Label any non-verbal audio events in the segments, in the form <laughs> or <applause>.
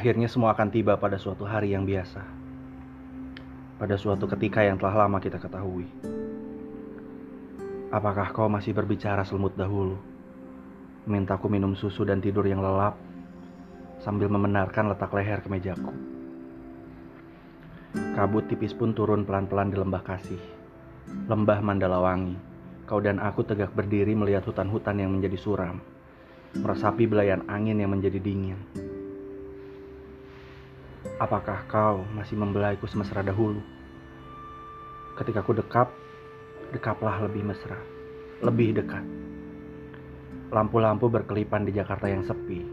Akhirnya semua akan tiba pada suatu hari yang biasa. Pada suatu ketika yang telah lama kita ketahui. Apakah kau masih berbicara selemut dahulu? Mintaku minum susu dan tidur yang lelap sambil membenarkan letak leher ke mejaku. Kabut tipis pun turun pelan-pelan di lembah kasih. Lembah Mandalawangi. Kau dan aku tegak berdiri melihat hutan-hutan yang menjadi suram. Meresapi belayan angin yang menjadi dingin. Apakah kau masih membelaiku semesra dahulu? Ketika ku dekap, dekaplah lebih mesra, lebih dekat. Lampu-lampu berkelipan di Jakarta yang sepi.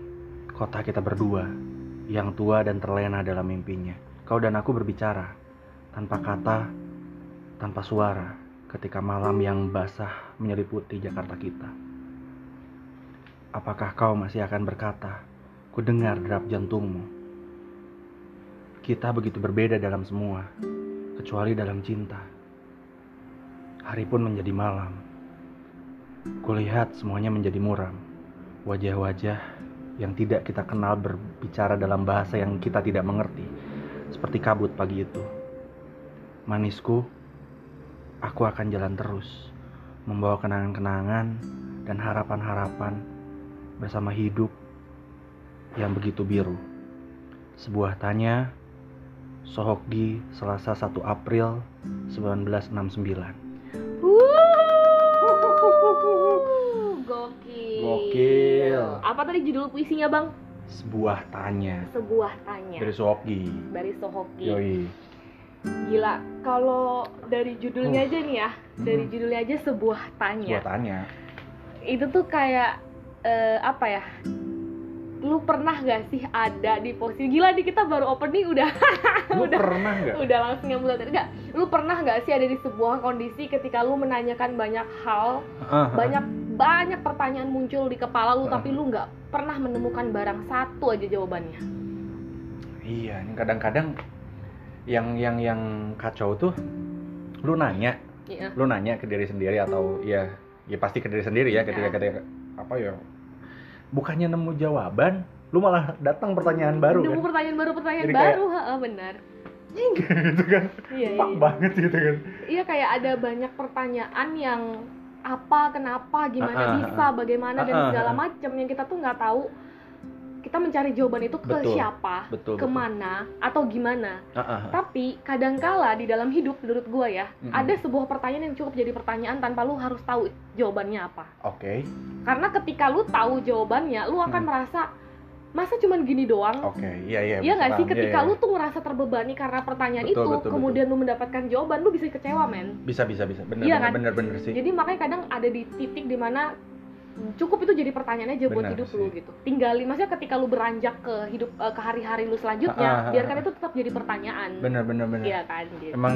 Kota kita berdua, yang tua dan terlena dalam mimpinya. Kau dan aku berbicara, tanpa kata, tanpa suara, ketika malam yang basah menyeliputi Jakarta kita. Apakah kau masih akan berkata, ku dengar derap jantungmu. Kita begitu berbeda dalam semua, kecuali dalam cinta. Hari pun menjadi malam. Kulihat semuanya menjadi muram. Wajah-wajah yang tidak kita kenal berbicara dalam bahasa yang kita tidak mengerti. Seperti kabut pagi itu. Manisku, aku akan jalan terus. Membawa kenangan-kenangan dan harapan-harapan bersama hidup yang begitu biru. Sebuah tanya, Sohokdi, Selasa 1 April 1969. Wuh, gokil. Gokil. Apa tadi judul puisinya, Bang? Sebuah tanya Sebuah tanya dari Sohokdi. dari Sohoki. Yoi. Gila, kalau dari judulnya Uh. aja nih ya, dari Mm-mm. judulnya aja sebuah tanya. Sebuah tanya. Itu tuh kayak eh, apa ya? Lu pernah gak sih ada di posisi gila nih kita baru opening udah <laughs> Lu Udah. pernah nggak? udah langsung yang enggak lu pernah nggak sih ada di sebuah kondisi ketika lu menanyakan banyak hal ah. banyak banyak pertanyaan muncul di kepala lu Ah. tapi lu nggak pernah menemukan barang satu aja jawabannya Iya, ini kadang-kadang yang yang yang kacau tuh lu nanya, Iya. lu nanya ke diri sendiri atau ya ya pasti ke diri sendiri ya ketika Ya. ketika apa ya bukannya nemu jawaban, lu malah datang pertanyaan baru nemu kan? pertanyaan baru pertanyaan Jadi kayak- baru ha, benar gitu kan? iya Pak iya. banget gitu kan? iya kayak ada banyak pertanyaan yang apa kenapa gimana Ah, ah, bisa bagaimana dan Ah, ah, segala ah. macam yang kita tuh nggak tahu kita mencari jawaban itu ke Betul. siapa Betul. betul. ke mana atau gimana ah. Tapi kadangkala di dalam hidup menurut gua ya, Mm-mm. ada sebuah pertanyaan yang cukup jadi pertanyaan tanpa lu harus tahu jawabannya apa. Oke, Karena ketika lu tahu jawabannya, lu akan Hmm. merasa masa cuman gini doang? oke, iya iya. Iya bisa nggak sih ketika Iya, iya. lu tuh ngerasa terbebani karena pertanyaan Betul, itu, betul, kemudian lu mendapatkan jawaban, lu bisa kecewa men. bisa bisa bisa bener Iya bener, kan? bener bener sih. Jadi makanya kadang ada di titik di mana cukup itu jadi pertanyaan aja buat Benar hidup sih. lu gitu. Tinggalin, maksudnya ketika lu beranjak ke hidup eh, ke hari-hari lu selanjutnya, Ah, ah, ah, biarkan ah. itu tetap jadi pertanyaan. Bener bener bener. Iya kan? Gitu. Emang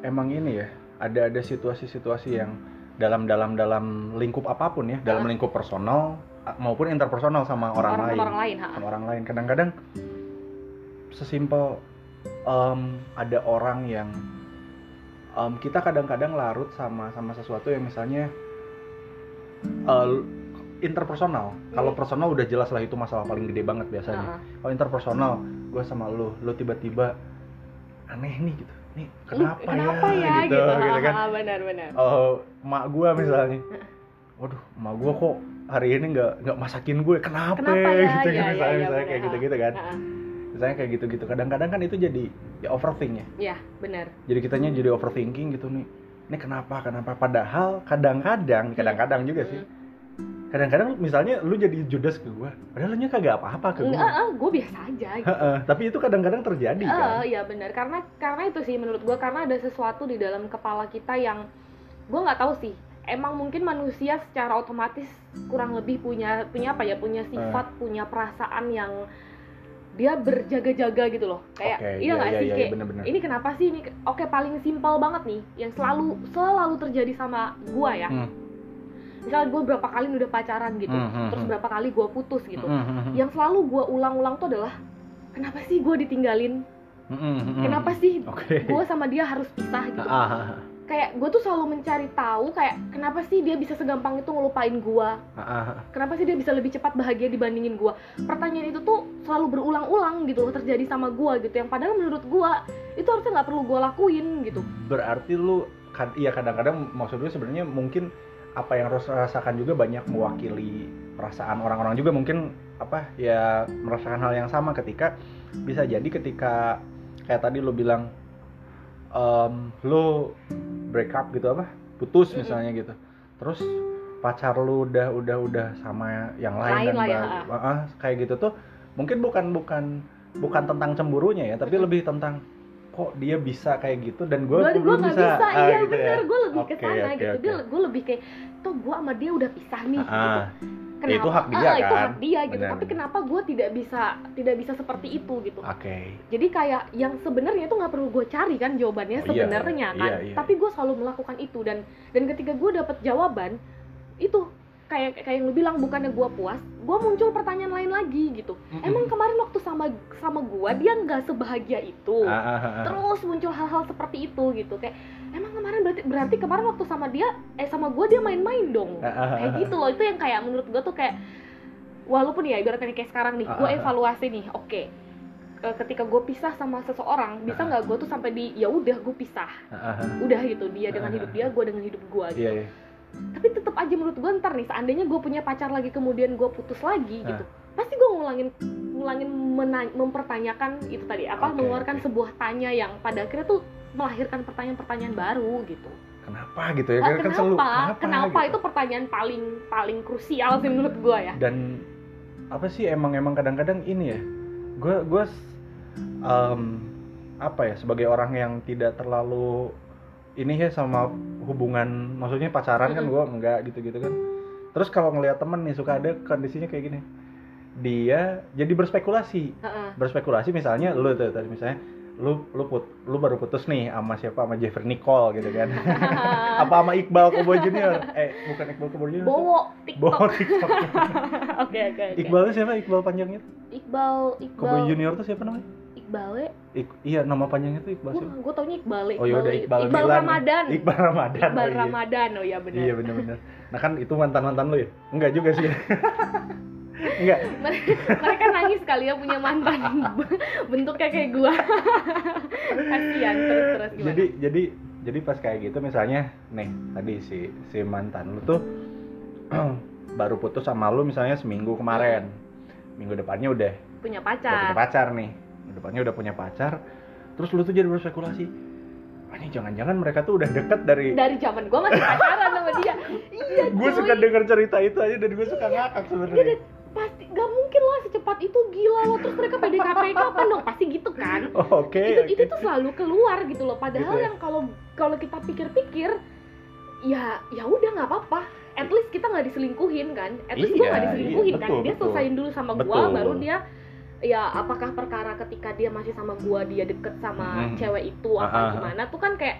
emang ini ya ada ada situasi-situasi yang dalam dalam dalam lingkup apa pun ya dalam Ah. lingkup personal maupun interpersonal sama orang, lain orang lain, ha. sama orang lain kadang-kadang sesimpel em, ada orang yang em, kita kadang-kadang larut sama sama sesuatu yang misalnya eh, interpersonal. Kalau Hmm. personal udah jelas lah itu masalah paling gede banget biasanya. Ha-ha. kalau interpersonal gue sama lu lu tiba-tiba aneh nih gitu. Nih kenapa, kenapa ya, ya, gitu, gitu. kan. Ah, benar-benar Oh, emak gue misalnya. Waduh emak gue kok hari ini nggak nggak masakin gue kenapa, kenapa ya? gitu ya, kan misalnya, ya, ya, misalnya kayak gitu gitu kan. Ah, misalnya kayak gitu gitu kadang-kadang kan itu jadi ya overthink ya. Ya benar. Jadi kitanya jadi overthinking gitu nih ini kenapa kenapa? Padahal kadang-kadang kadang-kadang juga sih. Hmm. kadang-kadang misalnya lu jadi judes ke gue padahal lu nya kagak apa-apa ke gue enggak ah, gue biasa aja gitu. Heeh, tapi itu kadang-kadang terjadi Ah, kan? iya benar karena karena itu sih menurut gue karena ada sesuatu di dalam kepala kita yang gue nggak tahu sih. Emang mungkin manusia secara otomatis kurang lebih punya punya apa ya? Punya sifat punya perasaan yang dia berjaga-jaga gitu loh kayak Oke, iya nggak iya, sih iya, kayak bener-bener. ini kenapa sih ini oke paling simpel banget nih yang selalu selalu terjadi sama gue ya Hmm. misalnya gue berapa kali udah pacaran gitu Hmm, hmm, terus hmm. berapa kali gue putus gitu Mm, mm, mm. yang selalu gue ulang-ulang tuh adalah kenapa sih gue ditinggalin Mm, mm, mm. kenapa sih Oke. gue sama dia harus pisah gitu Ah, ah, ah. Kayak gue tuh selalu mencari tahu kayak kenapa sih dia bisa segampang itu ngelupain gue kenapa sih dia bisa lebih cepat bahagia dibandingin gue pertanyaan itu tuh selalu berulang-ulang gitu loh terjadi sama gue gitu. Yang padahal menurut gue itu harusnya nggak perlu gue lakuin gitu. Berarti lu kad iya kadang-kadang maksud gue sebenarnya mungkin apa yang harus rasakan juga banyak mewakili perasaan orang-orang juga. Mungkin apa ya merasakan hal yang sama ketika bisa jadi ketika kayak tadi lu bilang em, lu break up gitu apa putus misalnya gitu. Terus pacar lu udah udah udah sama yang lain, Lain dan lah ya, ah, kayak gitu tuh mungkin bukan bukan bukan tentang cemburunya ya tapi lebih tentang kok dia bisa kayak gitu dan gue gue bisa, bisa, Ah, iya gitu ya. bener gue lebih ke Oke, sana oke, gitu. Dia gue lebih kayak tuh gue sama dia udah pisah nih gitu Ya, itu hak dia, Ah, itu kan? hak dia gitu. Benar, tapi kenapa gue tidak bisa tidak bisa seperti itu gitu? Oke. Jadi kayak yang sebenarnya itu nggak perlu gue cari kan jawabannya Iya, sebenarnya kan? iya, iya. tapi gue selalu melakukan itu. Dan dan ketika gue dapet jawaban itu kayak kayak yang lu bilang bukannya gue puas gue muncul pertanyaan lain lagi gitu. Emang kemarin waktu sama sama gue dia nggak sebahagia itu? Ah, ah, ah. terus muncul hal-hal seperti itu gitu. Kayak emang kemarin berarti berarti kemarin waktu sama dia eh sama gue dia main-main dong. Ah, ah, ah, kayak gitu loh. Itu yang kayak menurut gue tuh kayak walaupun ya ibaratnya kayak sekarang nih gue evaluasi nih oke. Eh, ketika gue pisah sama seseorang bisa nggak gue tuh sampai di ya udah gue pisah. Ah, ah, ah. udah gitu dia dengan hidup dia gue dengan hidup gue gitu. iya. Iya tapi tetap aja menurut gue ntar nih seandainya gue punya pacar lagi kemudian gue putus lagi gitu pasti gue ngulangin ngulangin mempertanyakan itu tadi apa Oke, mengeluarkan oke. sebuah tanya yang pada akhirnya tuh melahirkan pertanyaan-pertanyaan baru gitu. Kenapa gitu ya? Ah, kan kenapa? selalu kenapa, gitu. itu pertanyaan paling paling krusial sih menurut gue ya. Dan apa sih emang emang kadang-kadang ini ya gue gue apa ya sebagai orang yang tidak terlalu ini ya sama hubungan maksudnya pacaran kan Mm-mm. gue enggak gitu-gitu kan. Terus kalau ngelihat temen nih suka ada kondisinya kayak gini. Dia jadi berspekulasi. Berspekulasi misalnya lu tuh tadi misalnya lu lu put lu baru putus nih sama siapa? Sama Jeffrey Nicole gitu kan. <laughs> <laughs> Apa sama Iqbal Kobo Junior? Eh bukan Iqbal Kobo Junior Bowo Bowo TikTok. TikTok. <laughs> Oke oke oke. Iqbalnya siapa? Iqbal panjangnya Iqbal Kobo Iqbal Junior tuh siapa namanya? Iqbal Ik- iya nama panjangnya tuh Iqbal siapa? Gue taunya Iqbal oh ya udah Iqbal, Iqbal Milan. Ramadan. Iqbal Ramadan Iqbal oh, iya. Ramadan oh ya benar iya benar-benar nah kan itu mantan mantan lu ya? Enggak juga sih enggak. <laughs> Mereka nangis kali ya punya mantan. <laughs> Bentuknya kayak gua. <laughs> Kasihan terus terus gimana? Jadi jadi jadi pas kayak gitu misalnya nih tadi si si mantan lu tuh <clears throat> baru putus sama lu misalnya seminggu kemarin. Minggu depannya udah punya udah punya pacar. pacar nih. Minggu depannya udah punya pacar. Terus lu tuh jadi berspekulasi ah ini jangan-jangan mereka tuh udah deket dari dari zaman gua masih pacaran sama dia. Iya gue suka denger cerita itu aja dan gue suka ngakak sebenarnya. Iya, pasti gak mungkin lah secepat itu gila lo terus mereka PDKT kapan dong pasti gitu kan <laughs> Oh, oke itu oke. itu tuh selalu keluar gitu loh padahal Gitu ya? yang kalau kalau kita pikir-pikir ya ya udah nggak apa-apa at least kita nggak diselingkuhin kan at least Iya, gua nggak diselingkuhin iya, kan betul, dia betul. selesaiin dulu sama Betul. baru dia ya apakah perkara ketika dia masih sama gua dia deket sama Mhm. cewek itu Ah, apa ah. gimana tuh kan kayak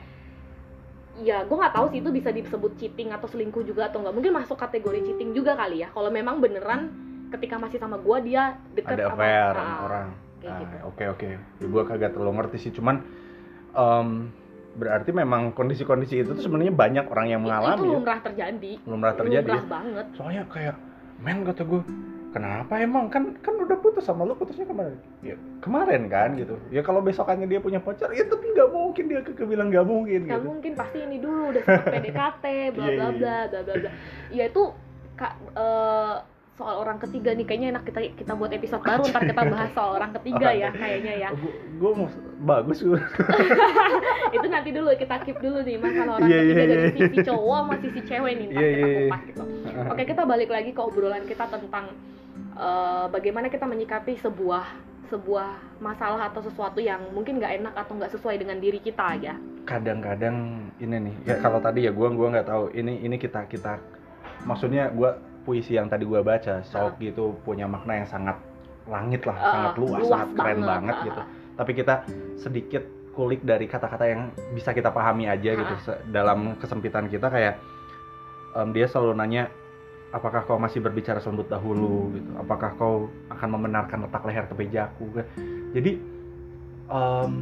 ya gue nggak tahu sih itu bisa disebut cheating atau selingkuh juga atau nggak mungkin masuk kategori cheating juga kali ya kalau memang beneran ketika masih sama gua dia deket ada sama affair sama orang. Ah, gitu. oke oke. Ya, gue kagak terlalu ngerti sih cuman em, berarti memang kondisi-kondisi itu tuh sebenarnya banyak orang yang itu mengalami ya. lumrah terjadi. Belum pernah terjadi ya. lumrah banget. Soalnya kayak men kata gue kenapa emang? Kan kan udah putus sama lu putusnya kemarin. Ya kemarin kan gitu. Ya kalau besokannya dia punya pacar ya tapi nggak mungkin dia keke bilang nggak mungkin nggak gitu. mungkin pasti ini dulu udah sempat PDKT <laughs> bla Iya, bla iya, bla bla bla bla. Ya itu kak eh, soal orang ketiga nih kayaknya enak kita kita buat episode baru ntar kita bahas soal orang ketiga ya kayaknya ya. Gue mau bagus gue <laughs> itu nanti dulu kita keep dulu nih masalah orang Iya, ketiga iya, dari iya. sisi cowok sama sisi cewek nih ntar Iya, kita iya, iya. kupas gitu. Oke kita balik lagi ke obrolan kita tentang eh, bagaimana kita menyikapi sebuah sebuah masalah atau sesuatu yang mungkin nggak enak atau nggak sesuai dengan diri kita ya. Kadang-kadang ini nih ya kalau tadi ya gue gua nggak tahu ini ini kita kita maksudnya gue puisi yang tadi gue baca sok gitu punya makna yang sangat langit lah Eh, sangat luas, sangat keren banget. gitu. Ah, tapi kita sedikit kulik dari kata-kata yang bisa kita pahami aja gitu Se- dalam kesempitan kita kayak em, dia selalu nanya apakah kau masih berbicara selembut dahulu? Gitu. Apakah kau akan membenarkan letak leher ke mejaku? Jadi em,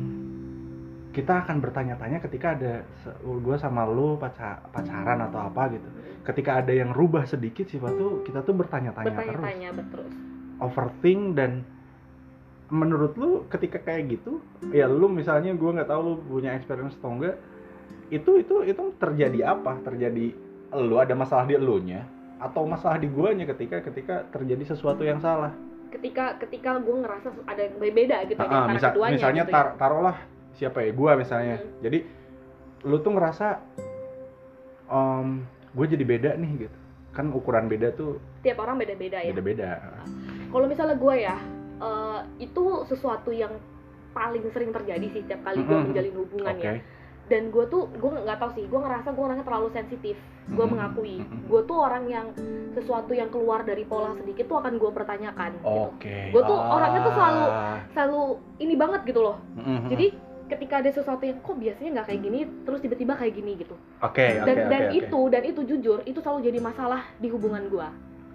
kita akan bertanya-tanya ketika ada gue sama lu paca- pacaran atau apa gitu. Ketika ada yang rubah sedikit sifat tuh kita tuh bertanya-tanya terus. Bertanya-tanya betul. Overthink dan menurut lu ketika kayak gitu ya lu misalnya gue nggak tahu lu punya experience atau enggak itu itu itu terjadi apa? Terjadi lu ada masalah di elunya atau masalah di guanya ketika ketika terjadi sesuatu yang salah? Ketika ketika gue ngerasa ada yang berbeda gitu di Ah, keduanya misalnya gitu ya. tar- taruhlah siapa ya? Gua misalnya. Hmm. jadi lu tuh ngerasa gue jadi beda nih gitu. Kan ukuran beda tuh tiap orang beda-beda ya. beda-beda. Kalau misalnya gue ya eh, itu sesuatu yang paling sering terjadi sih tiap kali gue menjalin hubungan oke. Ya dan gue tuh gue nggak tahu sih gue ngerasa gue orangnya terlalu sensitif. Gue mengakui gue tuh orang yang sesuatu yang keluar dari pola sedikit tuh akan gue pertanyakan gitu. Oke. Gua tuh orangnya tuh selalu- Ah. selalu ini banget gitu loh. Jadi ketika ada sesuatu yang kok biasanya nggak kayak gini terus tiba-tiba kayak gini gitu oke oke dan oke dan oke. itu dan itu jujur itu selalu jadi masalah di hubungan gue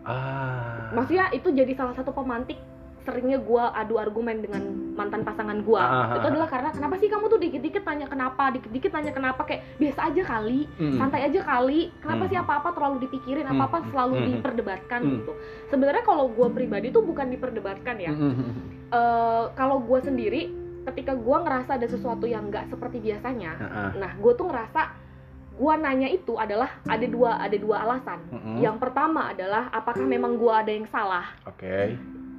ah maksudnya itu jadi salah satu pemantik seringnya gua adu argumen dengan mantan pasangan gua Ah, itu adalah karena kenapa sih kamu tuh dikit-dikit tanya kenapa dikit-dikit tanya kenapa kayak biasa aja kali Mm. santai aja kali kenapa Hmm. sih apa-apa terlalu dipikirin apa-apa selalu Hmm. diperdebatkan Hmm. gitu sebenarnya kalau gua pribadi tuh bukan diperdebatkan ya Mm-mm. Eh, kalau gua sendiri ketika gua ngerasa ada sesuatu yang nggak seperti biasanya Ah, ah. nah gua tuh ngerasa gua nanya itu adalah ada dua ada dua alasan Mm-mm. yang pertama adalah apakah memang gua ada yang salah oke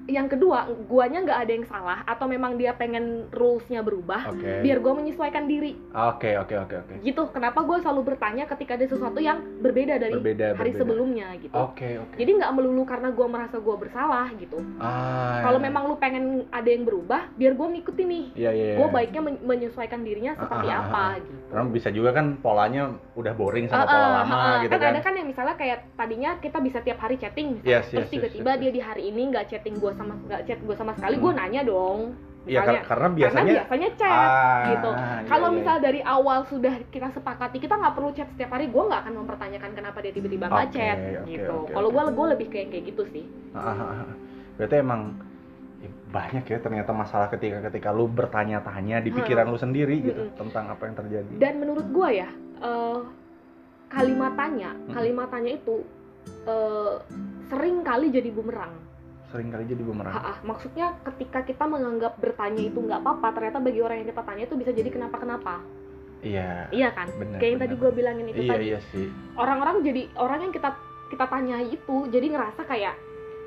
yang kedua guanya nggak ada yang salah atau memang dia pengen rulesnya berubah oke. biar gua menyesuaikan diri. Oke oke oke oke. Gitu. Kenapa gua selalu bertanya ketika ada sesuatu yang berbeda dari berbeda hari berbeda. sebelumnya gitu. Oke oke. Jadi nggak melulu karena gua merasa gua bersalah gitu. Ah kalau memang lu pengen ada yang berubah biar gua ngikutin nih. Iya iya gua iya. baiknya men- menyesuaikan dirinya seperti Ah, ah, ah, apa ah. gitu. Karena bisa juga kan polanya udah boring sama Ah, pola ah, lama ah, gitu kan kan. ada kan yang misalnya kayak tadinya kita bisa tiap hari chatting misalnya. Yes, yes, terus yes, tiba-tiba yes, dia di hari ini nggak chatting gua sama nggak chat gua sama sekali Hmm. gua nanya dong Iya misalnya kar- karena biasanya karena biasanya chat Ah, gitu. iya, kalau iya, misal dari awal sudah kita sepakati kita nggak perlu chat setiap hari gue nggak akan mempertanyakan kenapa dia tiba-tiba nggak Oke, chat oke, gitu oke, kalau oke. gue gue lebih kayak kayak gitu sih iya. <laughs> Ah. Berarti emang ya, banyak ya ternyata masalah ketika ketika lu bertanya-tanya di Hmm. pikiran lu sendiri gitu Mm-mm. tentang apa yang terjadi. dan menurut gue ya eh, kalimat tanya Hmm. kalimat tanya itu eh, sering kali jadi bumerang Sering kali jadi bumerang. Ha-ha, maksudnya ketika kita menganggap bertanya itu nggak apa-apa ternyata bagi orang yang kita tanya itu bisa jadi kenapa kenapa Iya. iya kan Benar. kayak yang benar. tadi gue bilangin itu Iya tadi iya sih. orang-orang jadi orang yang kita kita tanyai itu jadi ngerasa kayak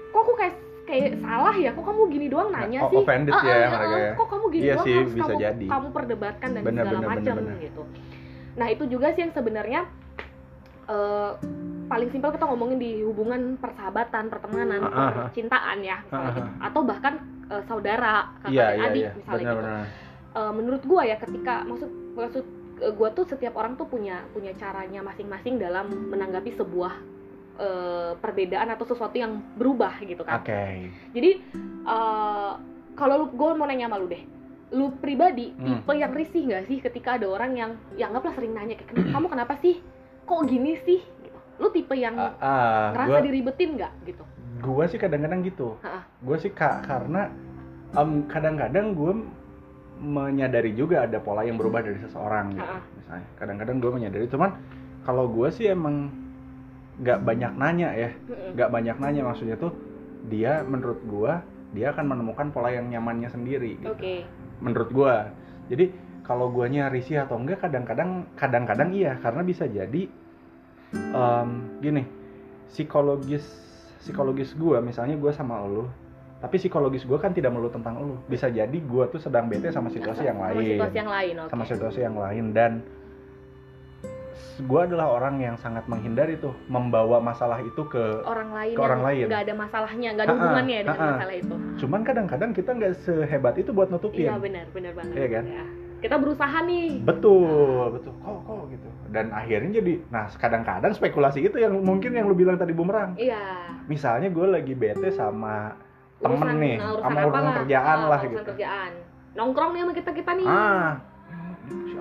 kok aku kayak kayak salah ya kok kamu gini doang nanya Nah, sih offended Ah, ya ah, mereka ya. kok kamu gini Iya doang sih, harus bisa kamu jadi. kamu perdebatkan dan Bener, segala bener, macam bener, bener. gitu nah itu juga sih yang sebenarnya eh, paling simpel kita ngomongin di hubungan persahabatan pertemanan Ah, ah, ah. percintaan ya Ah, ah. gitu. atau bahkan eh, saudara kakak Iya dan iya adik iya. misalnya Benar gitu benar. Eh, menurut gua ya ketika maksud maksud eh, gua tuh setiap orang tuh punya punya caranya masing-masing dalam menanggapi sebuah eh, perbedaan atau sesuatu yang berubah gitu kan. Oke. Jadi eh, kalau lu gua mau nanya sama lu deh. Lu pribadi Hmm. tipe yang risih nggak sih ketika ada orang yang ya anggaplah sering nanya kayak "Kenapa- kamu kenapa sih? Kok gini sih? Lu tipe yang Ah, ah, ngerasa gua diribetin nggak gitu? gua sih kadang-kadang gitu. Ha-ha. Gue sih kak karena em, kadang-kadang gue menyadari juga ada pola yang berubah dari seseorang gitu. Ha-ha. Misalnya kadang-kadang gue menyadari cuman kalau gue sih emang nggak banyak nanya ya, nggak banyak nanya maksudnya tuh dia menurut gue dia akan menemukan pola yang nyamannya sendiri. Gitu. Oke. Menurut gue. Jadi kalau guanya risih atau enggak kadang-kadang kadang-kadang iya karena bisa jadi em, gini psikologis psikologis gue misalnya gue sama lo tapi psikologis gue kan tidak melulu tentang lo bisa jadi gue tuh sedang bete sama situasi yang Sama lain situasi yang lain, oke. sama situasi yang lain dan gue adalah orang yang sangat menghindari tuh membawa masalah itu ke orang lain ke orang lain. nggak ada masalahnya nggak ada hubungannya dengan masalah itu cuman kadang-kadang kita nggak sehebat itu buat nutupin iya benar benar banget Iya kan? Ya. Kita berusaha nih. Betul betul. Kok kok gitu? Dan akhirnya jadi nah kadang-kadang spekulasi itu yang mungkin yang lu bilang tadi bumerang. Iya. Misalnya gue lagi bete sama temen Urusan- nih nah, urusan sama urusan lah? kerjaan Ah, lah urusan gitu. kerjaan. Nongkrong nih sama kita kita nih. Ah.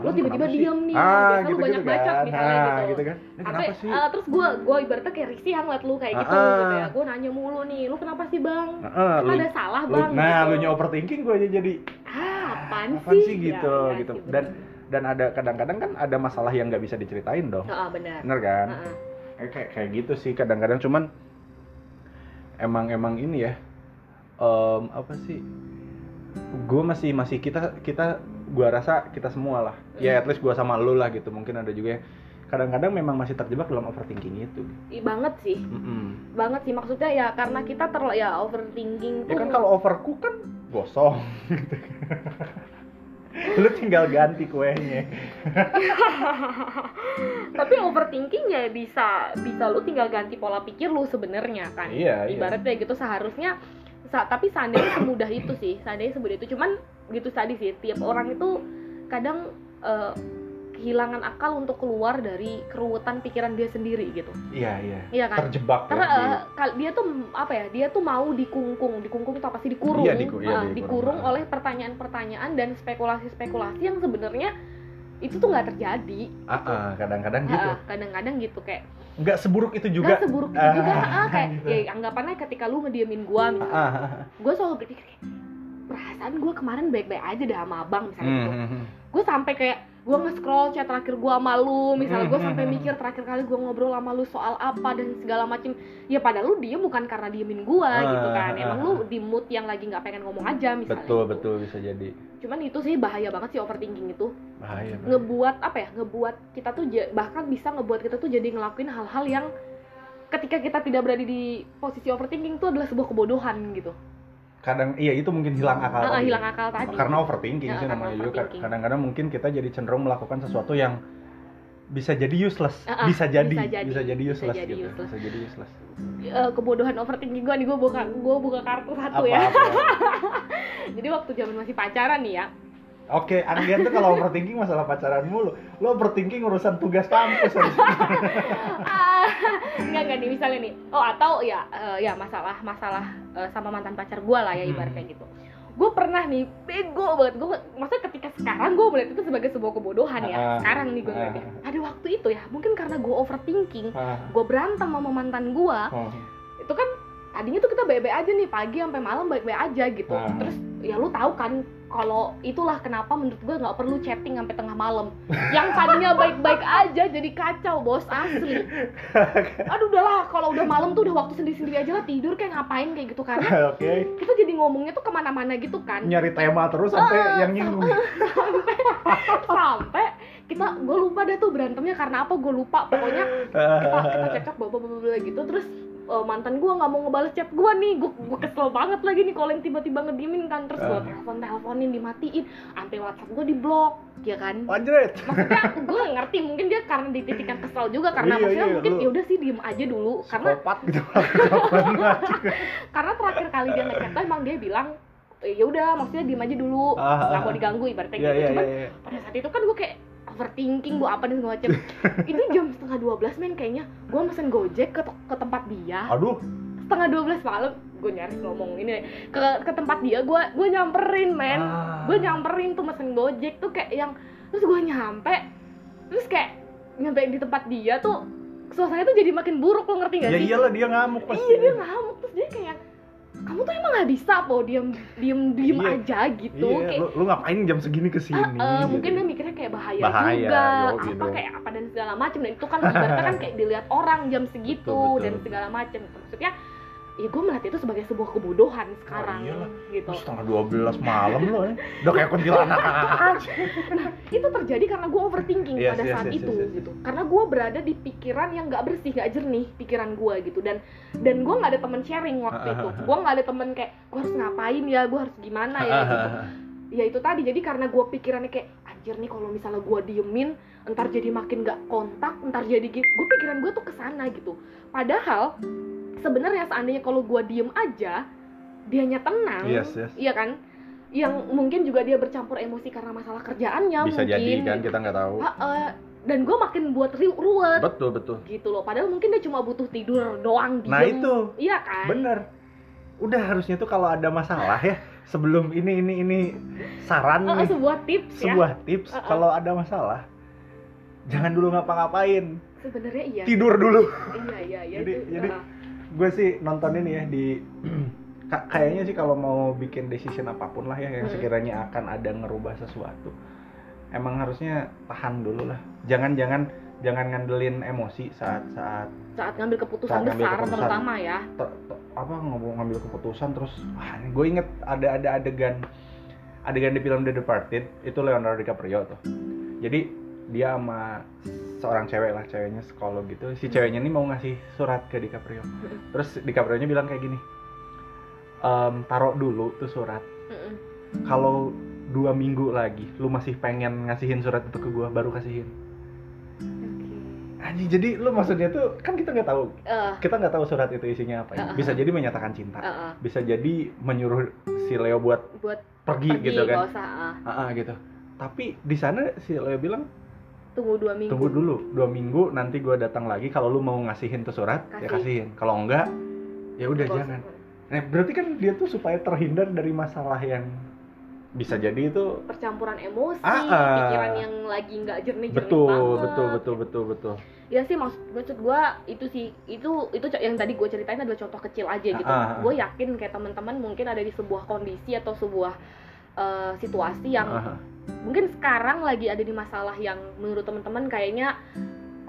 Lu tiba-tiba diem nih ah, biasa gitu, lu banyak gitu bacot kan. misalnya ah, gitu, gitu kan. Sampai, kenapa sih? eh, terus gue gue ibaratnya kayak risih yang ngeliat lu kayak gitu Ah, ah. gitu ya. Gue nanya mulu nih lu kenapa sih bang? Nah, eh, Lu lu, ada salah lu- bang nah gitu. lu nya overthinking gue aja jadi ah apaan, apaan sih? Ya, gitu iya gitu. sih, dan dan ada kadang-kadang kan ada masalah yang nggak bisa diceritain dong. Heeh, benar bener kan? Heeh. kayak kayak kayak gitu sih kadang-kadang cuman emang emang ini ya em, apa sih gue masih masih kita kita gua rasa kita semua lah. Ya Hmm. at least gua sama lu lah gitu mungkin ada juga yang kadang-kadang memang masih terjebak dalam overthinking itu. Ih, banget sih. Mm-mm. banget sih maksudnya ya karena kita terlalu ya overthinking ya tuh kan kalau overcook kan gosong gitu lu tinggal ganti kuenya. Tapi overthinking ya bisa bisa lu tinggal ganti pola pikir lu sebenarnya kan. Iya, iya. ibaratnya gitu seharusnya sa- tapi seandainya semudah itu sih seandainya semudah itu. Cuman gitu tadi sih tiap orang itu kadang eh, kehilangan akal untuk keluar dari keruwetan pikiran dia sendiri gitu. Iya iya. Iya kan? Terjebak karena ya kal- dia tuh mm, apa ya dia tuh mau dikungkung. Dikungkung itu apa sih? Dikurung. Iya, diku- iya, Ah, dikurung. dikurung oleh pertanyaan-pertanyaan dan spekulasi-spekulasi yang sebenarnya itu tuh nggak terjadi. Ah, ah, kadang-kadang gitu. Ah, kadang-kadang gitu kayak nggak seburuk itu juga. Nggak seburuk itu juga ah, kayak gitu. <laughs> ya anggapannya ketika lu ngediemin gua misalnya. gue selalu berpikir kayak perasaan gue kemarin baik-baik aja dah sama abang misalnya gitu. Hmm, hmm, hmm. gue sampai kayak gue nge-scroll chat terakhir gue sama lu. Misalnya gue sampai hmm, mikir terakhir kali gue ngobrol sama lu soal apa dan segala macem. Ya padahal lu diem bukan karena diemin gue gitu kan. Ah, emang ah, lu ah. di mood yang lagi nggak pengen ngomong aja misalnya betul gitu. betul bisa jadi. Cuman itu sih bahaya banget sih overthinking itu. Bahaya bahaya. ngebuat apa ya? Ngebuat kita tuh bahkan bisa ngebuat kita tuh jadi ngelakuin hal-hal yang ketika kita tidak berada di posisi overthinking itu adalah sebuah kebodohan gitu kadang iya itu mungkin hilang akal Ah, tadi. hilang akal tadi. Karena overthinking Ya, sih namanya juga. kadang-kadang mungkin kita jadi cenderung melakukan sesuatu yang bisa jadi useless. Ah, ah, bisa jadi bisa jadi. bisa jadi Bisa useless jadi gitu. useless. bisa jadi useless. Eh, kebodohan overthinking gue nih gue buka gue buka kartu satu apa ya. apa? <laughs> Jadi waktu zaman masih pacaran nih ya oke Anggian tuh kalau overthinking masalah pacaran mulu lo overthinking urusan tugas kampus harus. Ah, <laughs> nggak nggak nih misalnya nih oh atau ya eh, ya masalah masalah eh, sama mantan pacar gue lah ya Hmm. ibaratnya gitu gue pernah nih bego banget gue maksudnya ketika sekarang gue melihat itu sebagai sebuah kebodohan ya Ah. sekarang nih gue Ah. ngeliatnya pada waktu itu ya mungkin karena gue overthinking Ah, gue berantem sama mantan gue itu kan tadinya tuh kita baik-baik aja nih pagi sampai malam baik-baik aja gitu Ah. terus ya lu tahu kan kalau itulah kenapa menurut gue nggak perlu chatting sampai tengah malam. Yang tadinya baik-baik aja jadi kacau bos asli. <laughs> Aduh udahlah kalau udah malam tuh udah waktu sendiri-sendiri aja lah tidur kayak ngapain kayak gitu karena <laughs> oke. Kita jadi ngomongnya tuh ke mana-mana gitu kan. Nyari tema terus sampai Ah, yang nyinggung. <laughs> sampai kita gue lupa dah tuh berantemnya karena apa gue lupa. Pokoknya kita kita bawa bawa gitu. Terus eh, mantan gue nggak mau ngebales chat gue nih gue gue kesel banget lagi nih kalau yang tiba-tiba ngediemin kan terus gue Ah. telepon teleponin dimatiin sampai WhatsApp gue diblok ya kan Anjret. maksudnya <laughs> gue ngerti mungkin dia karena di titik yang kesel juga karena Iya, maksudnya iya, mungkin ya udah sih diem aja dulu karena gitu <laughs> karena terakhir kali dia ngechat emang dia bilang "Eh, ya udah maksudnya diem aja dulu Ah, ah, nggak mau ah. diganggu ibaratnya Iya gitu iya cuman iya. iya. pada saat itu kan gue kayak overthinking bu apa dan segala macam. <laughs> Itu jam setengah 12 men kayaknya. Gue mesen gojek ke, ke tempat dia. Aduh, setengah 12 malam gue nyaris ngomong ini ke ke tempat dia gue gue nyamperin men. Ah. gue nyamperin tuh mesen gojek tuh kayak yang terus gue nyampe terus kayak nyampe di tempat dia tuh suasananya tuh jadi makin buruk lo ngerti gak ya sih? iyalah dia ngamuk pasti. iya dia ngamuk terus dia kayak kamu tuh emang nggak bisa po diem diem diem Iya. aja gitu Iya, kayak lu, lu ngapain jam segini ke sini? Eh, gitu. mungkin dia mikirnya kayak bahaya, Bahaya, juga yo, apa gitu. kayak apa dan segala macam dan itu kan ibaratnya kan <laughs> kayak dilihat orang jam segitu Betul, betul, dan segala macam maksudnya ya gue melihat itu sebagai sebuah kebodohan sekarang iyalah. gitu. Terus setengah 12 malam lo ya. Udah kayak kuntilanak. Aja. <laughs> nah itu terjadi karena gue overthinking Yes, pada yes, saat yes, itu yes, yes. gitu. karena gue berada di pikiran yang nggak bersih nggak jernih pikiran gue gitu. Dan dan gue nggak ada teman sharing waktu itu. <laughs> Gue nggak ada teman kayak gue harus ngapain ya? Gue harus gimana ya? <laughs> Gitu. Ya itu tadi. Jadi karena gue pikirannya kayak anjir nih kalau misalnya gue diemin entar jadi makin gak kontak entar jadi gitu gue pikiran gue tuh ke sana gitu. Padahal sebenarnya seandainya kalau gue diem aja dianya tenang Yes, yes. iya kan? Yang mungkin juga dia bercampur emosi karena masalah kerjaannya Bisa mungkin. jadi kan kita nggak tahu. Ha, eh, dan gue makin buat ri- ruwet. Betul betul. gitu loh padahal mungkin dia cuma butuh tidur doang diem. Nah itu. Iya kan? Bener. Udah harusnya tuh kalau ada masalah ya sebelum ini ini ini saran Eh, nih. sebuah tips ya. Sebuah tips Uh-uh. kalau ada masalah jangan dulu ngapa-ngapain. Sebenarnya iya tidur dulu. Iya iya iya Jadi- itu, jadi gue sih nonton ini ya di <clears throat> ka- kayaknya sih kalau mau bikin decision apa pun lah ya yang Hmm. sekiranya akan ada ngerubah sesuatu emang harusnya tahan dulu lah jangan jangan jangan ngandelin emosi saat saat saat ngambil keputusan Saat ngambil besar keputusan. terutama ya ter- ter- apa ngomong ngambil keputusan terus wah gue inget ada ada adegan adegan di film The Departed itu Leonardo DiCaprio tuh jadi dia sama seorang cewek lah ceweknya psikolog gitu. Si ceweknya ini mau ngasih surat ke DiCaprio. Terus DiCaprio nya bilang kayak gini "Em, taruh dulu tuh surat. Mm-mm. kalau dua minggu lagi lu masih pengen ngasihin surat itu ke gua baru kasihin. Anjing, jadi lu maksudnya tuh kan kita nggak tahu. Eh, kita nggak tahu surat itu isinya apa ya. Uh-uh. bisa jadi menyatakan cinta. Eh, eh, bisa jadi menyuruh si Leo buat buat pergi, pergi gitu kan. usah ah. Ah, ah, gitu. Tapi di sana si Leo bilang tunggu dua minggu. Tunggu dulu dua minggu nanti gua datang lagi kalau lu mau ngasihin tuh surat ya Kasih. kasihin. Kalau enggak ya udah jangan. Nah berarti kan dia tuh supaya terhindar dari masalah yang bisa jadi itu percampuran emosi Ah, ah. pikiran yang lagi nggak jernih jernih betul banget. betul betul betul betul. Ya sih maksud maksud gue itu sih itu itu yang tadi gue ceritain adalah contoh kecil aja gitu. Ah, ah, ah. gue yakin kayak teman-teman mungkin ada di sebuah kondisi atau sebuah eh, situasi yang ah. mungkin sekarang lagi ada di masalah yang menurut teman-teman kayaknya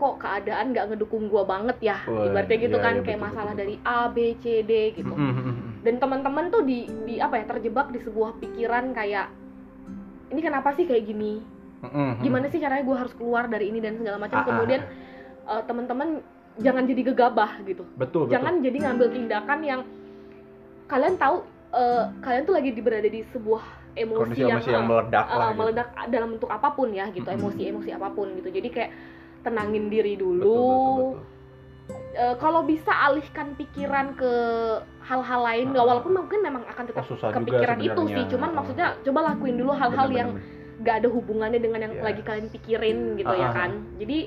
kok keadaan nggak ngedukung gue banget ya. Wah, ibaratnya gitu iya, kan iya, kayak betul, masalah betul, dari A B C D gitu. Mm, mm, mm, mm. dan teman-teman tuh di di apa ya terjebak di sebuah pikiran kayak ini kenapa sih kayak gini? Gimana sih caranya gue harus keluar dari ini dan segala macam? Ah, ah, kemudian eh, teman-teman jangan jadi gegabah gitu. Betul betul. Jangan jadi ngambil tindakan yang kalian tahu eh, kalian tuh lagi berada di sebuah emosi kondisi yang, emosi yang meledak eh, lah gitu. meledak dalam bentuk apa pun ya gitu emosi-emosi apa pun gitu. Jadi kayak tenangin diri dulu. Betul, betul. Eh, kalau bisa alihkan pikiran ke hal-hal lain Ah. walaupun mungkin memang akan tetap Oh, kepikiran itu sih. Cuman maksudnya coba lakuin dulu hal-hal yang bener, nggak ada hubungannya dengan yang Yes. lagi kalian pikirin gitu Ah, ya ah, kan. Jadi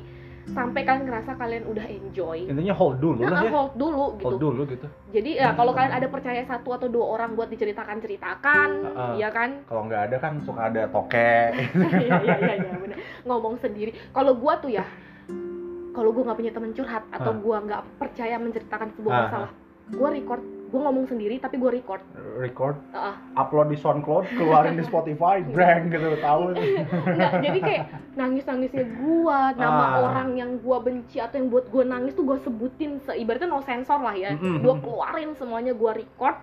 sampai kalian ngerasa kalian udah enjoy. Intinya hold dulu nah, lah ya. hold dulu gitu. hold dulu gitu. Jadi ya kalau kalian ada percaya satu atau dua orang buat diceritakan ceritakan ah. ya kan? Kalau nggak ada kan suka ada toke. <laughs> Iya iya iya bener. Ngomong sendiri. Kalau gua tuh ya kalau gua nggak punya teman curhat atau Ah. gua nggak percaya menceritakan sebuah Ah, masalah gua record gua ngomong sendiri tapi gua record. Record? Ah, ah. upload di SoundCloud keluarin di Spotify <laughs> brand gitu tahu Nggak, jadi kayak nangis nangisnya gua nama Ah. orang yang gua benci atau yang buat gua nangis tuh gua sebutin seibaratnya no sensor lah ya. Mm-mm. gua keluarin semuanya gua record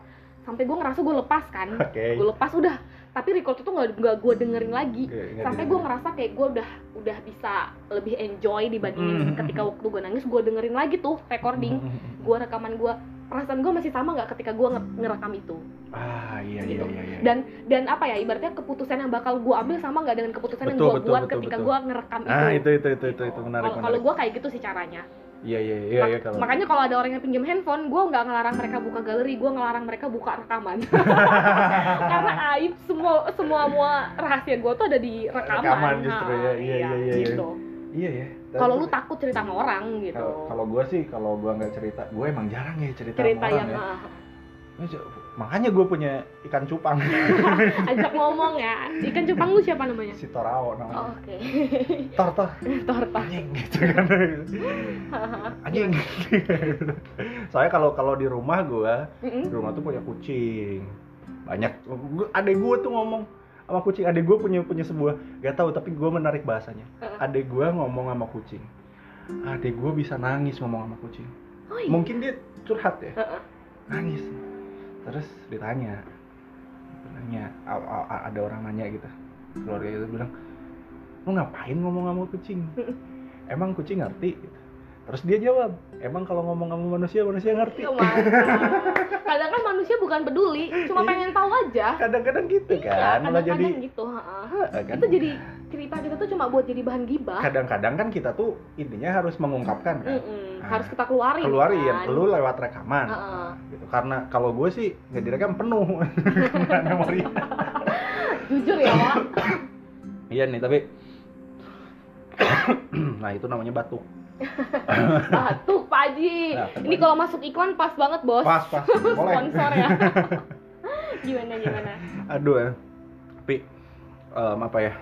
sampai gua ngerasa gua lepas kan. Oke. Gue lepas udah tapi record itu nggak nggak gue dengerin lagi. Ingat, sampai gue ngerasa kayak gue udah udah bisa lebih enjoy dibandingin Mm. ketika waktu gue nangis gue dengerin lagi tuh recording. Mm, mm, mm. gue rekaman gue perasaan gue masih sama nggak ketika gue nge- ngerekam itu. Ah iya iya Gitu. iya, iya. dan dan apa ya ibaratnya keputusan yang bakal gue ambil sama nggak dengan keputusan yang Betul, gue betul, buat betul, ketika gue ngerekam ah itu. itu itu itu itu itu menarik Kalau- gue kayak gitu sih caranya. Iya iya iya iya kalau makanya kalau ada orang yang pinjam handphone gue nggak ngelarang mereka buka galeri gue ngelarang mereka buka rekaman. <laughs> Karena aib semua semua semua rahasia gue tuh ada di rekaman, Rekaman justru ya, Nah, iya, iya, iya, iya. gitu. Iya ya kalau lu takut cerita sama orang gitu. Kalau gue sih kalau gue nggak cerita gue emang jarang ya cerita, cerita sama yang orang ya. ah, makanya gue punya ikan cupang. <laughs> Ajak ngomong ya. Ikan cupang lu siapa namanya? Si Torao oh, namanya oke. Tor tor torta anjing gitu kan. <laughs> Anjing. Soalnya kalau kalau di rumah gue Mm-mm. di rumah tuh punya kucing. Banyak. Gua- adek gue tuh ngomong sama kucing. Adek gue punya punya sebuah gak tahu tapi gue menarik bahasanya. Adek gue ngomong sama kucing. Adek gue bisa nangis ngomong sama kucing. Oh, iya. mungkin dia curhat ya? Nangis. Terus ditanya. Nanya ada orang nanya gitu. Keluarga itu bilang lu ngapain ngomong sama kucing? <laughs> Emang kucing ngerti? Gitu. terus dia jawab emang kalau ngomong sama manusia manusia ngerti. Ya, mantap. <laughs> kadang kan manusia bukan peduli cuma pengen tahu aja. Kadang-kadang gitu iya kan malah jadi kadang-kadang gitu heeh. Heeh, kan? itu jadi cerita kita tuh cuma buat jadi bahan gibah. Kadang-kadang kan kita tuh intinya harus mengungkapkan kan? Mm-mm. Nah, harus kita keluarin keluarin kan? lu lewat rekaman. Heeh. gitu karena kalau gue sih nggak direkam penuh. <laughs> Memori. Jujur ya iya nih tapi <coughs> nah itu namanya batuk <laughs> batuk Pak Haji. Nah, ini kalau masuk iklan pas banget bos. Pas pas. Boleh. <laughs> Sponsor ya gimana gimana? <laughs> Aduh ya. Tapi em, apa ya?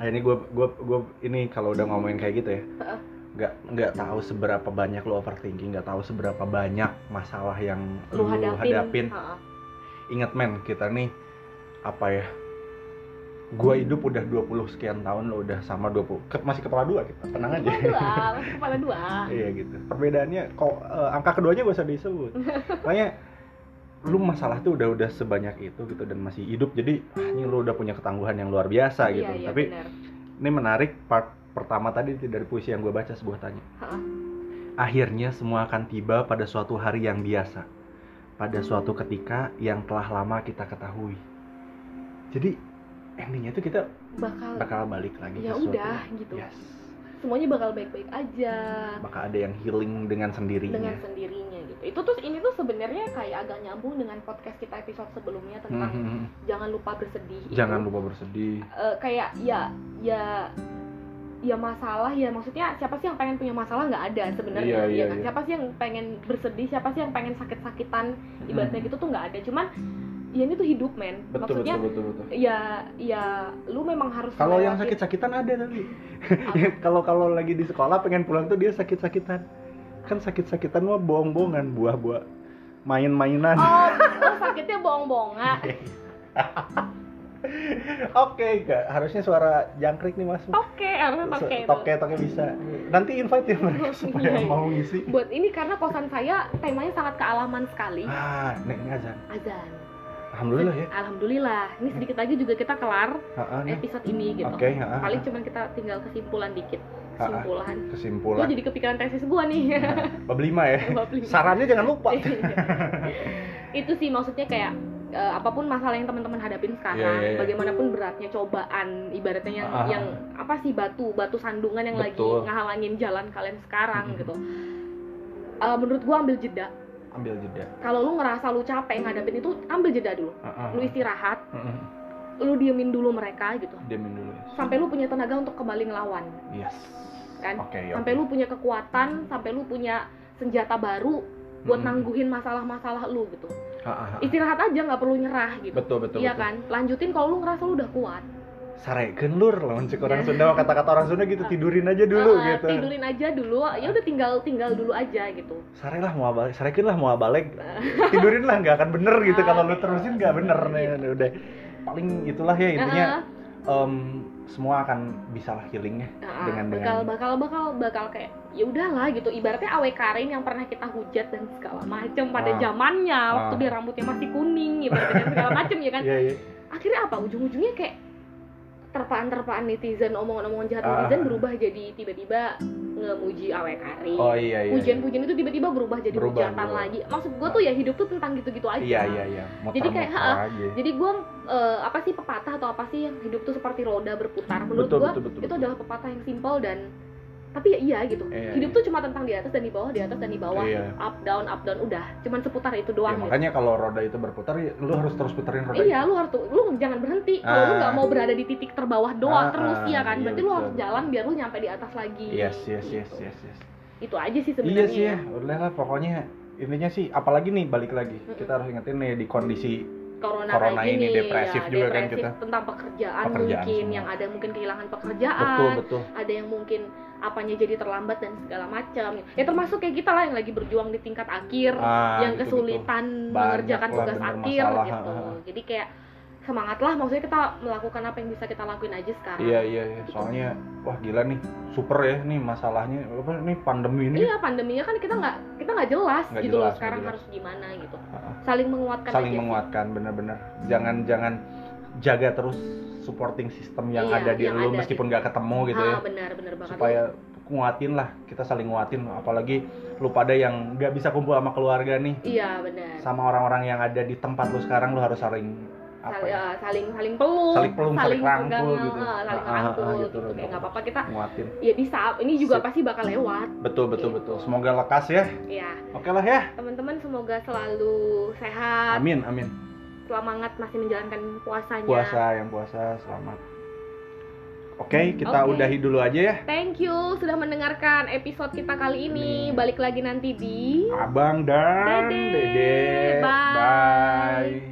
Ini gue gue gue ini kalau udah ngomongin kayak gitu ya nggak nggak tahu seberapa banyak lo overthinking nggak tahu seberapa banyak masalah yang lu lu hadapin, hadapin. Ingat men kita nih apa ya gua hidup udah 20 sekian tahun lo udah sama 20 ke- masih kepala dua kita tenang aja. Kepala dua, masih <laughs> kepala dua. iya gitu. Perbedaannya kok eh, angka keduanya gak usah disebut. <laughs> Makanya lu masalah tuh udah udah sebanyak itu gitu dan masih hidup jadi ah, ini lu udah punya ketangguhan yang luar biasa gitu Iya, iya, tapi benar. ini menarik part pertama tadi dari puisi yang gue baca sebuah tanya Ha-ha. akhirnya semua akan tiba pada suatu hari yang biasa pada suatu ketika yang telah lama kita ketahui jadi endingnya tuh kita Bakal, bakal balik lagi Ya ke suatu- udah, gitu. yes semuanya bakal baik-baik aja bakal ada yang healing dengan sendirinya dengan sendirinya gitu. Itu tuh ini tuh sebenarnya kayak agak nyambung dengan podcast kita episode sebelumnya tentang Mhm. jangan lupa bersedih. jangan Itu, lupa bersedih eh, kayak ya ya ya masalah ya maksudnya siapa sih yang pengen punya masalah nggak ada sebenarnya Iya, ya iya, kan iya. siapa sih yang pengen bersedih siapa sih yang pengen sakit-sakitan ibaratnya Mhm. gitu tuh nggak ada cuman ya ini tuh hidup men betul maksudnya betul betul betul ya ya lu memang harus kalau yang melewati- sakit-sakitan ada tapi Apa? <laughs> kalau kalau lagi di sekolah pengen pulang tuh dia sakit-sakitan kan sakit-sakitan mah bohong-bohongan buah-buah main-mainan oh, oh sakitnya bohong-bohongan <laughs> Oke, Kak. Harusnya suara jangkrik nih masuk. oke harusnya pakai itu. Toke toke bisa. Nanti invite ya mereka <laughs> supaya Iya, iya. mau ngisi. buat ini karena kosan saya temanya sangat kealaman sekali Ah, nek ini azan. azan Alhamdulillah ya. alhamdulillah ini sedikit lagi juga kita kelar Heeh, nih. episode ini gitu Oke, heeh. paling cuman kita tinggal kesimpulan dikit kesimpulan gue Kesimpulan. jadi kepikiran tesis gue nih Bab lima ya. <laughs> Bab lima. Sarannya jangan lupa. <laughs> itu sih maksudnya kayak eh, apa pun masalah yang teman-teman hadapin sekarang Iya, iya, iya. bagaimanapun beratnya cobaan ibaratnya yang Ah. yang apa sih batu batu sandungan yang lagi Betul. ngehalangin jalan kalian sekarang Mhm. gitu Eh, menurut gua ambil jeda Ambil jeda. kalau lu ngerasa lu capek ngadepin itu ambil jeda dulu Heeh. lu istirahat Heeh. lu diemin dulu mereka gitu Diamin dulu ya. sampai lu punya tenaga untuk kembali ngelawan Yes. kan Oke, sampai oke. lu punya kekuatan sampai lu punya senjata baru buat Mm-mm. nangguhin masalah-masalah lu gitu Ah, ah, ah. istirahat aja nggak perlu nyerah gitu Betul betul iya betul. kan lanjutin kalau lu ngerasa lu udah kuat Sarekeun lur lawan cek orang Iya. Sunda kata-kata orang Sunda gitu tidurin aja dulu Eh, gitu. tidurin aja dulu ya udah tinggal tinggal dulu aja gitu Sare lah mau balik, sarekeun lah mau balik. <laughs> Tidurin lah nggak akan bener gitu kalau lu gitu. terusin nggak bener nih udah. Paling itulah ya intinya em, semua akan bisa lah healing ya Nah, dengan bakal dengan bakal bakal bakal kayak ya udahlah gitu ibaratnya awe Karin yang pernah kita hujat dan segala macam pada Ah. zamannya waktu Ah. dia rambutnya masih kuning ibaratnya segala macam ya kan <laughs> Iya iya. akhirnya apa ujung-ujungnya kayak terpaan-terpaan netizen omongan-omongan jahat Ah. netizen berubah jadi tiba-tiba ngemuji awe Karin Oh iya iya. pujian-pujian itu tiba-tiba berubah jadi Berubah, hujatan lagi maksud gue tuh ya hidup tuh tentang gitu-gitu aja Iya iya iya. Muter, Jadi kayak, aja. jadi gue apa sih pepatah atau apa sih yang hidup tuh seperti roda berputar menurut gue itu betul. adalah pepatah yang simpel dan tapi ya iya gitu Iya, hidup iya. tuh cuma tentang di atas dan di bawah di atas dan di bawah Iya. up down up down udah cuman seputar itu Ya, doang gitu. makanya kalau roda itu berputar ya, lu harus terus puterin roda Iya, itu. lu harus lu jangan berhenti. Kalau lu Ah. nggak mau berada di titik terbawah doang Ah, terus ah, ya kan, iya, berarti lu betul. harus jalan biar lu nyampe di atas lagi. Yes yes Gitu. yes yes yes. Itu aja sih Iya sebenarnya. sih ya, udah lah pokoknya intinya sih apalagi nih balik lagi Mm-mm. kita harus ingetin nih di kondisi Corona, Corona ini gini, depresif ya, juga kan depresif kita. tentang pekerjaan, Pekerjaan mungkin semua. yang ada mungkin kehilangan pekerjaan, betul betul ada yang mungkin apanya jadi terlambat dan segala macam. Ya termasuk kayak kita lah yang lagi berjuang di tingkat akhir, Ah, yang gitu-gitu. kesulitan Banyak mengerjakan lah tugas akhir gitu. Jadi kayak semangatlah maksudnya kita melakukan apa yang bisa kita lakuin aja sekarang. Iya iya iya, soalnya wah gila nih super ya nih masalahnya apa nih pandemi ini Iya pandeminya kan kita nggak kita nggak jelas Nggak gitu loh jelas, sekarang nggak jelas. harus gimana gitu. Saling menguatkan saling aja menguatkan bener-bener jangan jangan jaga terus supporting system yang Iya, ada di yang lu ada meskipun nggak ketemu gitu ya Ah, benar benar banget. supaya nguatin lah kita saling nguatin apalagi lu pada yang nggak bisa kumpul sama keluarga nih Iya benar. sama orang-orang yang ada di tempat lu sekarang lu harus saling apa Saling, ya, ah, saling saling peluk, Saling peluk, saling rangkul pegang, gitu. ah, saling Ah, ah, rangkul ah, gitu, gitu kayak nggak apa-apa kita nguatin ya bisa. Ini juga Sip. pasti bakal lewat. betul betul Gitu. betul semoga lekas ya Ya oke lah ya teman-teman semoga selalu sehat, amin amin semangat masih menjalankan puasanya. puasa yang puasa selamat oke kita Oke. udahi dulu aja ya Thank you sudah mendengarkan episode kita kali ini. Ini. Balik lagi nanti di abang dan Dede. dede Bye. bye